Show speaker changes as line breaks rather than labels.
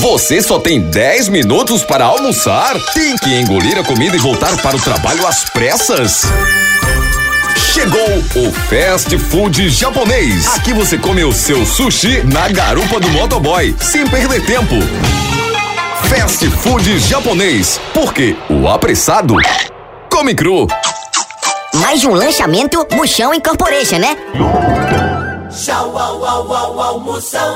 Você só tem 10 minutos para almoçar? Tem que engolir a comida e voltar para o trabalho às pressas? Chegou o Fast Food Japonês. Aqui você come o seu sushi na garupa do motoboy, sem perder tempo. Fast Food Japonês, porque o apressado come cru.
Mais um lanchamento, buchão Incorporation, né?
Tchau, au, au, au, almoção.